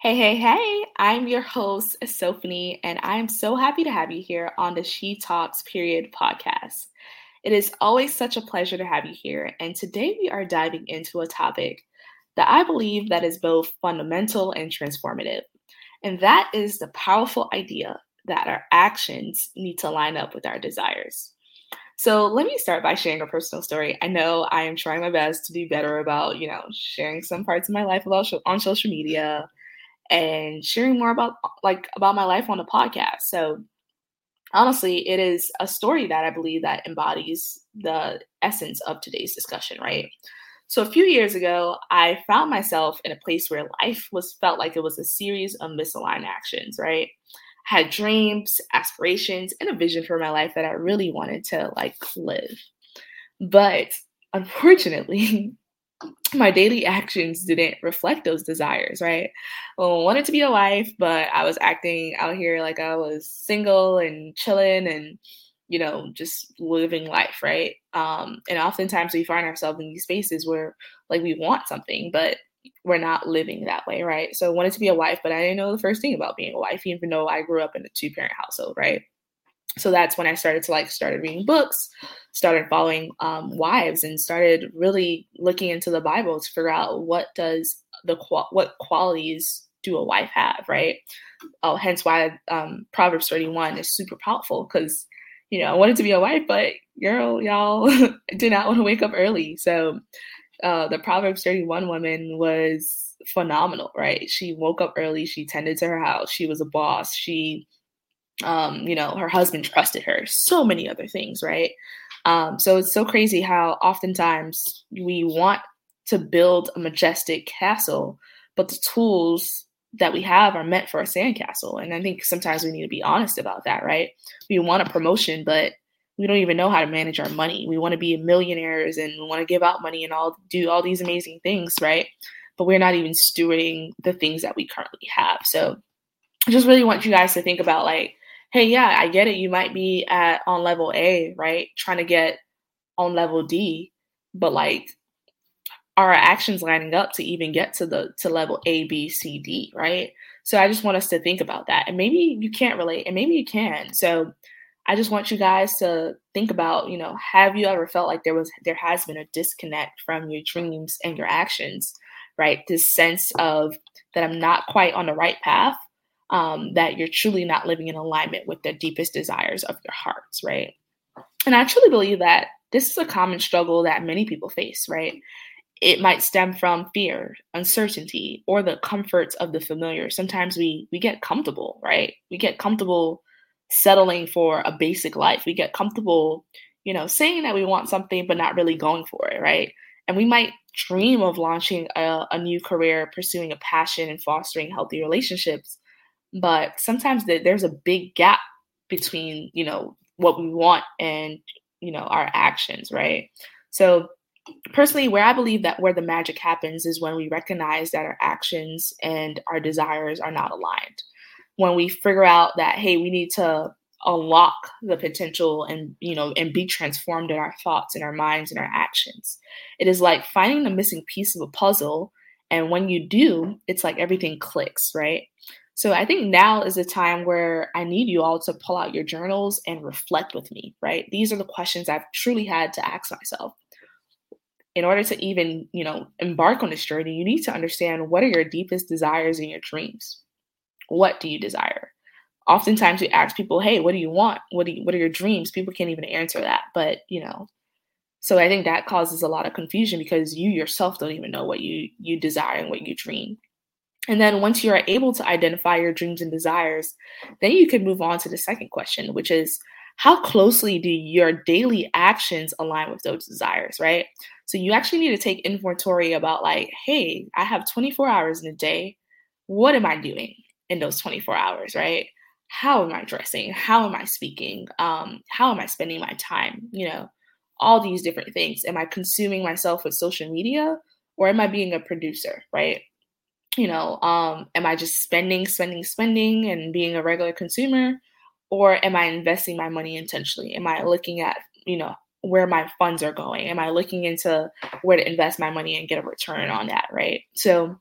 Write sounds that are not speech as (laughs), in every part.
Hey, hey, hey, I'm your host, Sophanie, and I am so happy to have you here on the She Talks Period podcast. It is always such a pleasure to have you here, and today we are diving into a topic that I believe that is both fundamental and transformative, and that is the powerful idea that our actions need to line up with our desires. So let me start by sharing a personal story. I know I am trying my best to do better about, you know, sharing some parts of my life about on social media and sharing more about like about my life on the podcast. So honestly, it is a story that I believe that embodies the essence of today's discussion, right? So a few years ago, I found myself in a place where life was felt like it was a series of misaligned actions, right? I had dreams, aspirations, and a vision for my life that I really wanted to like live. But unfortunately, (laughs) my daily actions didn't reflect those desires, right? Well, I wanted to be a wife, but I was acting out here like I was single and chilling and, you know, just living life, right? Um, and oftentimes we find ourselves in these spaces where like we want something, but we're not living that way, right? So I wanted to be a wife, but I didn't know the first thing about being a wife, even though I grew up in a two parent household, right? So that's when I started to like started reading books, started following um, wives, and started really looking into the Bible to figure out what does the what qualities do a wife have, right? Oh, hence why um, Proverbs thirty one is super powerful because you know I wanted to be a wife, but girl, y'all (laughs) did not want to wake up early, so uh, the Proverbs thirty one woman was phenomenal, right? She woke up early, she tended to her house, she was a boss, she um, you know, her husband trusted her, so many other things, right? Um, so it's so crazy how oftentimes we want to build a majestic castle, but the tools that we have are meant for a sandcastle. And I think sometimes we need to be honest about that, right? We want a promotion, but we don't even know how to manage our money. We want to be millionaires and we want to give out money and all do all these amazing things, right? But we're not even stewarding the things that we currently have. So I just really want you guys to think about like hey, yeah, I get it. You might be at on level A, right? Trying to get on level D, but like are our actions lining up to even get to the to level A, B, C, D, right? So I just want us to think about that. And maybe you can't relate, and maybe you can. So I just want you guys to think about, you know, have you ever felt like there was there has been a disconnect from your dreams and your actions, right? This sense of that I'm not quite on the right path um, that you're truly not living in alignment with the deepest desires of your hearts, right? And I truly believe that this is a common struggle that many people face, right? It might stem from fear, uncertainty, or the comforts of the familiar. Sometimes we we get comfortable, right? We get comfortable settling for a basic life. We get comfortable, you know, saying that we want something but not really going for it, right? And we might dream of launching a, a new career, pursuing a passion, and fostering healthy relationships but sometimes there's a big gap between you know what we want and you know our actions right? So personally where i believe that where the magic happens is when we recognize that our actions and our desires are not aligned. When we figure out that hey we need to unlock the potential and you know and be transformed in our thoughts and our minds and our actions. It is like finding the missing piece of a puzzle and when you do it's like everything clicks right so I think now is a time where I need you all to pull out your journals and reflect with me, right? These are the questions I've truly had to ask myself. In order to even, you know, embark on this journey, you need to understand what are your deepest desires and your dreams. What do you desire? Oftentimes we ask people, "Hey, what do you want? What do you, what are your dreams?" People can't even answer that. But, you know, so I think that causes a lot of confusion because you yourself don't even know what you you desire and what you dream. And then once you are able to identify your dreams and desires, then you can move on to the second question, which is how closely do your daily actions align with those desires, right? So you actually need to take inventory about like, hey, I have 24 hours in a day. What am I doing in those 24 hours, right? How am I dressing? How am I speaking? Um, how am I spending my time? You know, all these different things. Am I consuming myself with social media or am I being a producer, right? You know, um, am I just spending, spending, spending and being a regular consumer? Or am I investing my money intentionally? Am I looking at, you know, where my funds are going? Am I looking into where to invest my money and get a return on that, right? So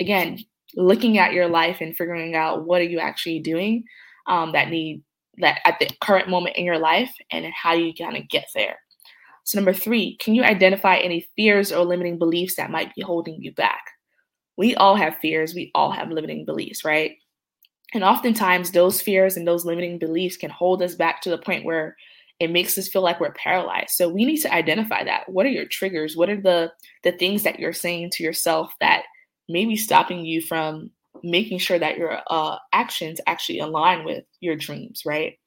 again, looking at your life and figuring out what are you actually doing um, that need that at the current moment in your life and how you kind of get there. So number three, can you identify any fears or limiting beliefs that might be holding you back? We all have fears. We all have limiting beliefs, right? And oftentimes, those fears and those limiting beliefs can hold us back to the point where it makes us feel like we're paralyzed. So we need to identify that. What are your triggers? What are the the things that you're saying to yourself that may be stopping you from making sure that your uh, actions actually align with your dreams, right?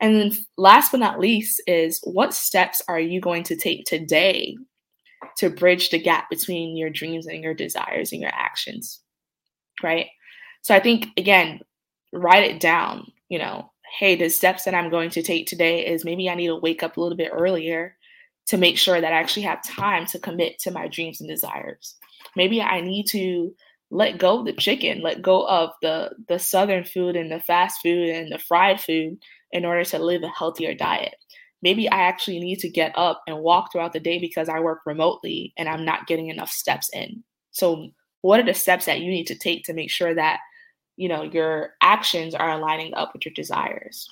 And then last but not least is what steps are you going to take today to bridge the gap between your dreams and your desires and your actions, right? So I think again, write it down, you know, hey, the steps that I'm going to take today is maybe I need to wake up a little bit earlier to make sure that I actually have time to commit to my dreams and desires. Maybe I need to let go of the chicken, let go of the the southern food and the fast food and the fried food in order to live a healthier diet. Maybe I actually need to get up and walk throughout the day because I work remotely and I'm not getting enough steps in. So, what are the steps that you need to take to make sure that you know your actions are aligning up with your desires?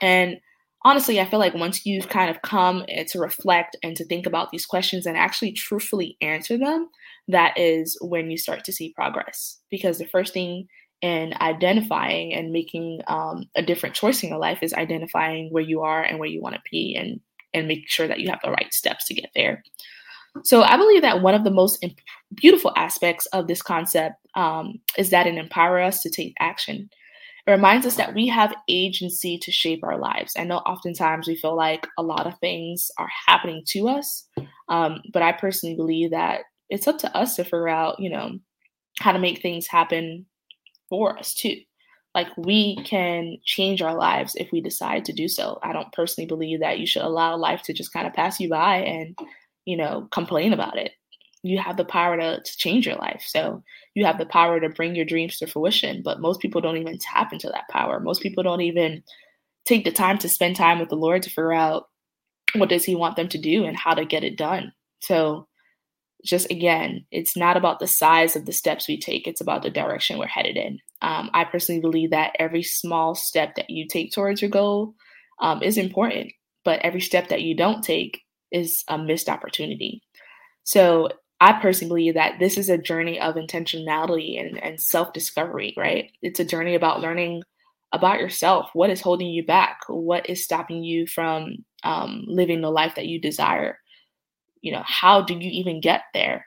And honestly, I feel like once you've kind of come to reflect and to think about these questions and actually truthfully answer them, that is when you start to see progress. Because the first thing in identifying and making um, a different choice in your life is identifying where you are and where you want to be and and make sure that you have the right steps to get there. So I believe that one of the most imp- beautiful aspects of this concept um, is that it empowers us to take action. It reminds us that we have agency to shape our lives. I know oftentimes we feel like a lot of things are happening to us, um, but I personally believe that it's up to us to figure out, you know, how to make things happen for us too. Like we can change our lives if we decide to do so. I don't personally believe that you should allow life to just kind of pass you by and, you know, complain about it you have the power to, to change your life. So you have the power to bring your dreams to fruition. But most people don't even tap into that power. Most people don't even take the time to spend time with the Lord to figure out what does he want them to do and how to get it done. So just again, it's not about the size of the steps we take, it's about the direction we're headed in. Um, I personally believe that every small step that you take towards your goal um, is important, but every step that you don't take is a missed opportunity. So I personally believe that this is a journey of intentionality and, and self discovery, right? It's a journey about learning about yourself. What is holding you back? What is stopping you from um, living the life that you desire? You know, how do you even get there?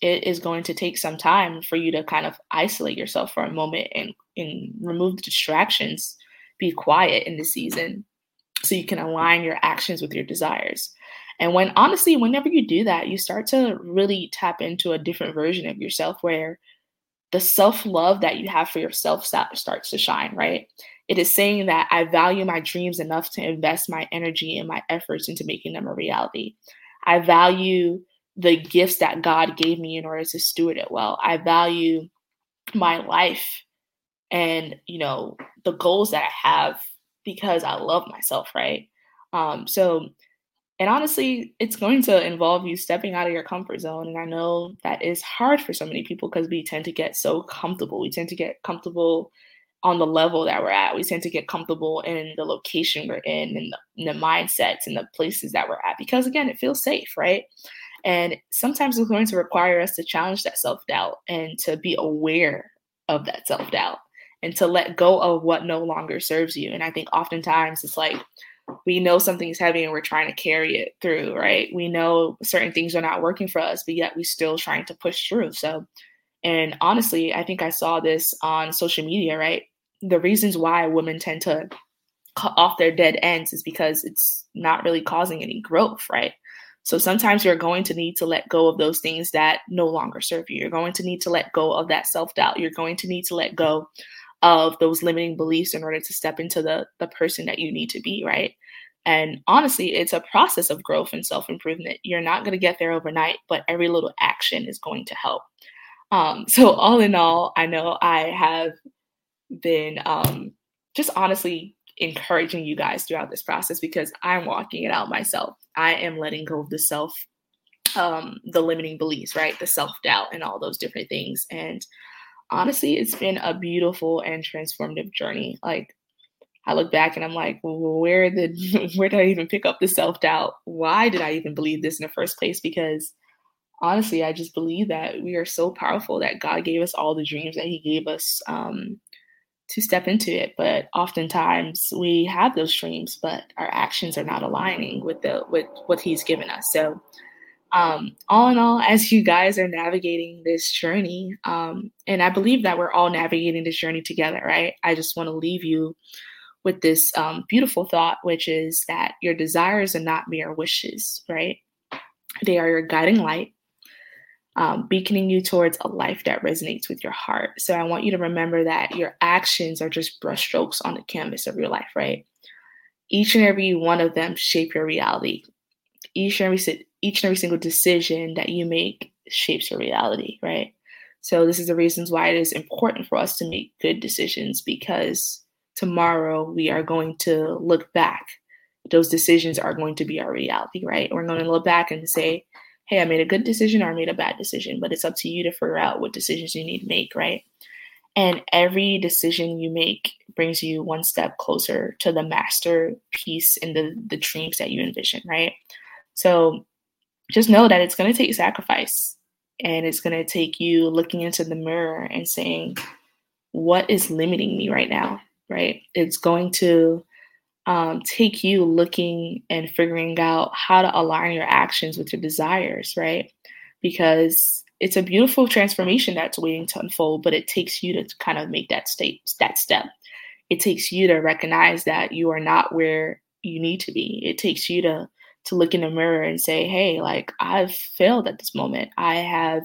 It is going to take some time for you to kind of isolate yourself for a moment and, and remove the distractions, be quiet in the season so you can align your actions with your desires. And when honestly, whenever you do that, you start to really tap into a different version of yourself where the self love that you have for yourself starts to shine, right? It is saying that I value my dreams enough to invest my energy and my efforts into making them a reality. I value the gifts that God gave me in order to steward it well. I value my life and, you know, the goals that I have because I love myself, right? Um, so and honestly, it's going to involve you stepping out of your comfort zone. And I know that is hard for so many people because we tend to get so comfortable. We tend to get comfortable on the level that we're at. We tend to get comfortable in the location we're in and the, in the mindsets and the places that we're at because, again, it feels safe, right? And sometimes it's going to require us to challenge that self doubt and to be aware of that self doubt and to let go of what no longer serves you. And I think oftentimes it's like, we know something's heavy and we're trying to carry it through, right? We know certain things are not working for us, but yet we're still trying to push through. So, and honestly, I think I saw this on social media, right? The reasons why women tend to cut off their dead ends is because it's not really causing any growth, right? So sometimes you're going to need to let go of those things that no longer serve you. You're going to need to let go of that self doubt. You're going to need to let go of those limiting beliefs in order to step into the the person that you need to be, right? And honestly, it's a process of growth and self improvement. You're not going to get there overnight, but every little action is going to help. Um, so, all in all, I know I have been um, just honestly encouraging you guys throughout this process because I'm walking it out myself. I am letting go of the self, um, the limiting beliefs, right? The self doubt and all those different things. And honestly, it's been a beautiful and transformative journey. Like, I look back and I'm like, where did (laughs) where did I even pick up the self doubt? Why did I even believe this in the first place? Because honestly, I just believe that we are so powerful that God gave us all the dreams that He gave us um, to step into it. But oftentimes we have those dreams, but our actions are not aligning with the with what He's given us. So, um, all in all, as you guys are navigating this journey, um, and I believe that we're all navigating this journey together, right? I just want to leave you with this um, beautiful thought, which is that your desires are not mere wishes, right? They are your guiding light um, beaconing you towards a life that resonates with your heart. So I want you to remember that your actions are just brushstrokes on the canvas of your life, right? Each and every one of them shape your reality. Each and every each and every single decision that you make shapes your reality, right? So this is the reasons why it is important for us to make good decisions because tomorrow we are going to look back. Those decisions are going to be our reality, right? We're going to look back and say, hey, I made a good decision or I made a bad decision, but it's up to you to figure out what decisions you need to make, right? And every decision you make brings you one step closer to the masterpiece and the, the dreams that you envision, right? So just know that it's going to take sacrifice and it's going to take you looking into the mirror and saying, what is limiting me right now, right? It's going to um, take you looking and figuring out how to align your actions with your desires, right? Because it's a beautiful transformation that's waiting to unfold, but it takes you to kind of make that state that step. It takes you to recognize that you are not where you need to be. It takes you to to look in the mirror and say, "Hey, like I've failed at this moment. I have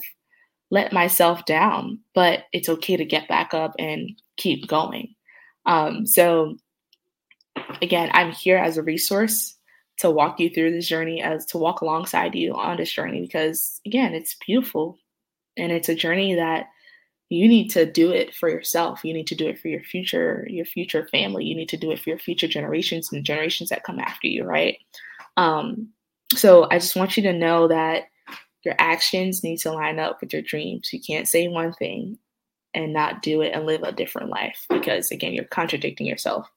let myself down, but it's okay to get back up and keep going." Um, so again, I'm here as a resource to walk you through this journey, as to walk alongside you on this journey, because again, it's beautiful and it's a journey that you need to do it for yourself. You need to do it for your future, your future family. You need to do it for your future generations and generations that come after you, right? Um, so I just want you to know that your actions need to line up with your dreams. You can't say one thing and not do it and live a different life because again, you're contradicting yourself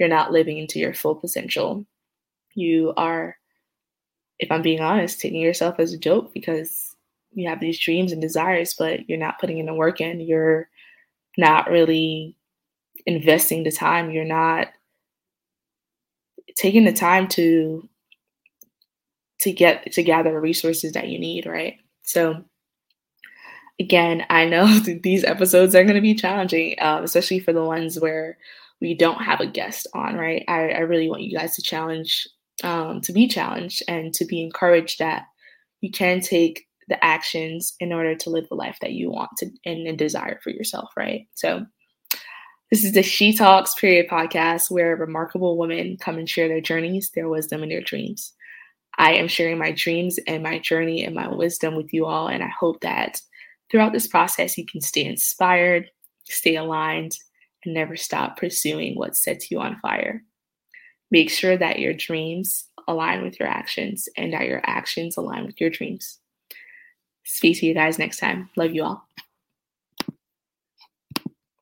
you're not living into your full potential. You are, if I'm being honest, taking yourself as a joke because you have these dreams and desires, but you're not putting in the work in. You're not really investing the time. You're not taking the time to to get to gather the resources that you need, right? So again, I know (laughs) these episodes are going to be challenging, um, especially for the ones where we don't have a guest on, right? I, I really want you guys to challenge, um, to be challenged and to be encouraged that you can take the actions in order to live the life that you want to and, and desire for yourself, right? So, this is the She Talks Period podcast where remarkable women come and share their journeys, their wisdom, and their dreams. I am sharing my dreams and my journey and my wisdom with you all, and I hope that throughout this process you can stay inspired, stay aligned, and never stop pursuing what sets you on fire. Make sure that your dreams align with your actions and that your actions align with your dreams. Speak to you guys next time. Love you all.